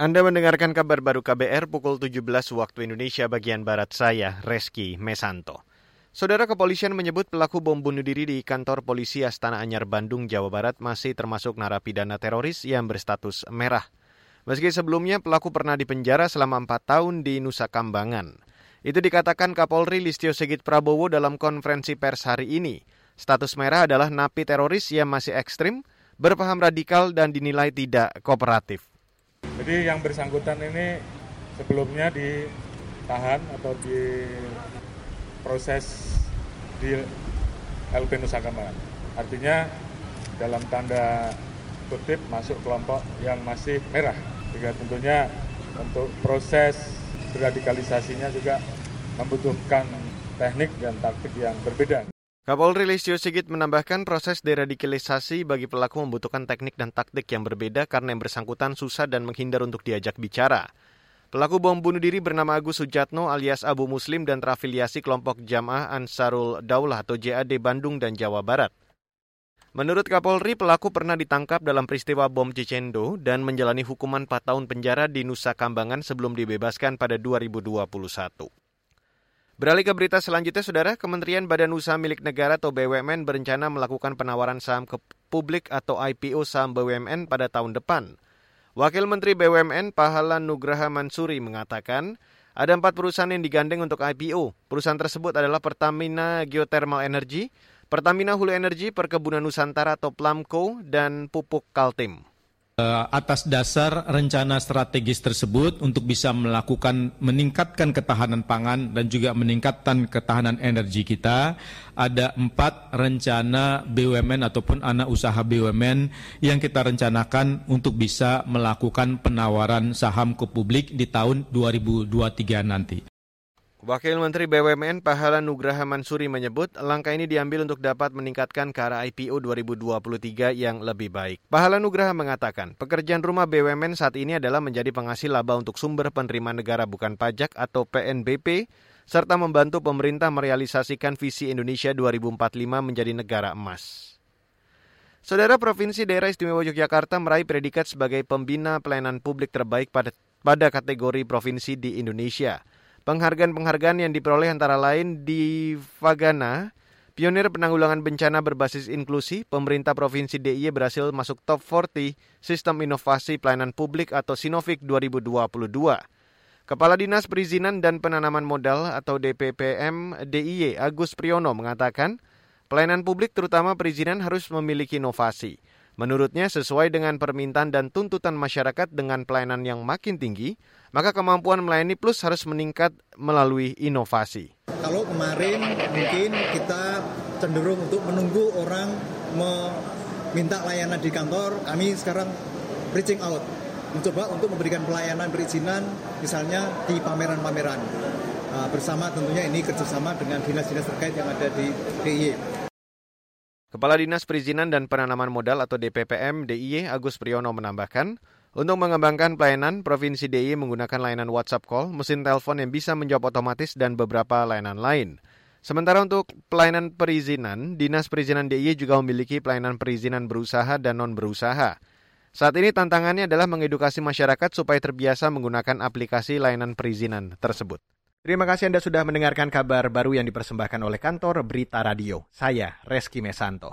Anda mendengarkan kabar baru KBR pukul 17 waktu Indonesia bagian Barat saya, Reski Mesanto. Saudara kepolisian menyebut pelaku bom bunuh diri di kantor polisi Astana Anyar Bandung, Jawa Barat masih termasuk narapidana teroris yang berstatus merah. Meski sebelumnya pelaku pernah dipenjara selama empat tahun di Nusa Kambangan. Itu dikatakan Kapolri Listio Sigit Prabowo dalam konferensi pers hari ini. Status merah adalah napi teroris yang masih ekstrim, berpaham radikal dan dinilai tidak kooperatif. Jadi yang bersangkutan ini sebelumnya ditahan atau di proses di LP Nusa Kambangan. Artinya dalam tanda kutip masuk kelompok yang masih merah. Sehingga tentunya untuk proses deradikalisasinya juga membutuhkan teknik dan taktik yang berbeda. Kapolri Listio Sigit menambahkan proses deradikalisasi bagi pelaku membutuhkan teknik dan taktik yang berbeda karena yang bersangkutan susah dan menghindar untuk diajak bicara. Pelaku bom bunuh diri bernama Agus Sujatno alias Abu Muslim dan terafiliasi kelompok Jamaah Ansarul Daulah atau JAD Bandung dan Jawa Barat. Menurut Kapolri, pelaku pernah ditangkap dalam peristiwa bom Cicendo dan menjalani hukuman 4 tahun penjara di Nusa Kambangan sebelum dibebaskan pada 2021. Beralih ke berita selanjutnya, Saudara, Kementerian Badan Usaha Milik Negara atau BUMN berencana melakukan penawaran saham ke publik atau IPO saham BUMN pada tahun depan. Wakil Menteri BUMN Pahala Nugraha Mansuri mengatakan, ada empat perusahaan yang digandeng untuk IPO. Perusahaan tersebut adalah Pertamina Geothermal Energy, Pertamina Hulu Energy, Perkebunan Nusantara atau Plamco, dan Pupuk Kaltim. Eh, atas dasar rencana strategis tersebut untuk bisa melakukan meningkatkan ketahanan pangan dan juga meningkatkan ketahanan energi kita ada empat rencana BUMN ataupun anak usaha BUMN yang kita rencanakan untuk bisa melakukan penawaran saham ke publik di tahun 2023 nanti. Wakil Menteri BUMN Pahala Nugraha Mansuri menyebut langkah ini diambil untuk dapat meningkatkan ke arah IPO 2023 yang lebih baik. Pahala Nugraha mengatakan, pekerjaan rumah BUMN saat ini adalah menjadi penghasil laba untuk sumber penerimaan negara bukan pajak atau PNBP, serta membantu pemerintah merealisasikan visi Indonesia 2045 menjadi negara emas. Saudara Provinsi Daerah Istimewa Yogyakarta meraih predikat sebagai pembina pelayanan publik terbaik pada, pada kategori provinsi di Indonesia. Penghargaan-penghargaan yang diperoleh antara lain di Fagana, Pionir Penanggulangan Bencana Berbasis Inklusi, pemerintah Provinsi DIY berhasil masuk top 40 Sistem Inovasi Pelayanan Publik atau Sinovik 2022. Kepala Dinas Perizinan dan Penanaman Modal atau DPPM DIY Agus Priyono mengatakan, pelayanan publik terutama perizinan harus memiliki inovasi. Menurutnya, sesuai dengan permintaan dan tuntutan masyarakat dengan pelayanan yang makin tinggi, maka kemampuan melayani plus harus meningkat melalui inovasi. Kalau kemarin mungkin kita cenderung untuk menunggu orang meminta layanan di kantor, kami sekarang reaching out, mencoba untuk memberikan pelayanan perizinan misalnya di pameran-pameran. Ah, bersama tentunya ini kerjasama dengan dinas-dinas terkait yang ada di DIY. Kepala Dinas Perizinan dan Penanaman Modal atau DPPM DIY Agus Priyono menambahkan, untuk mengembangkan pelayanan, Provinsi DIY menggunakan layanan WhatsApp call, mesin telepon yang bisa menjawab otomatis dan beberapa layanan lain. Sementara untuk pelayanan perizinan, Dinas Perizinan DIY juga memiliki pelayanan perizinan berusaha dan non-berusaha. Saat ini tantangannya adalah mengedukasi masyarakat supaya terbiasa menggunakan aplikasi layanan perizinan tersebut. Terima kasih Anda sudah mendengarkan kabar baru yang dipersembahkan oleh kantor Berita Radio. Saya Reski Mesanto.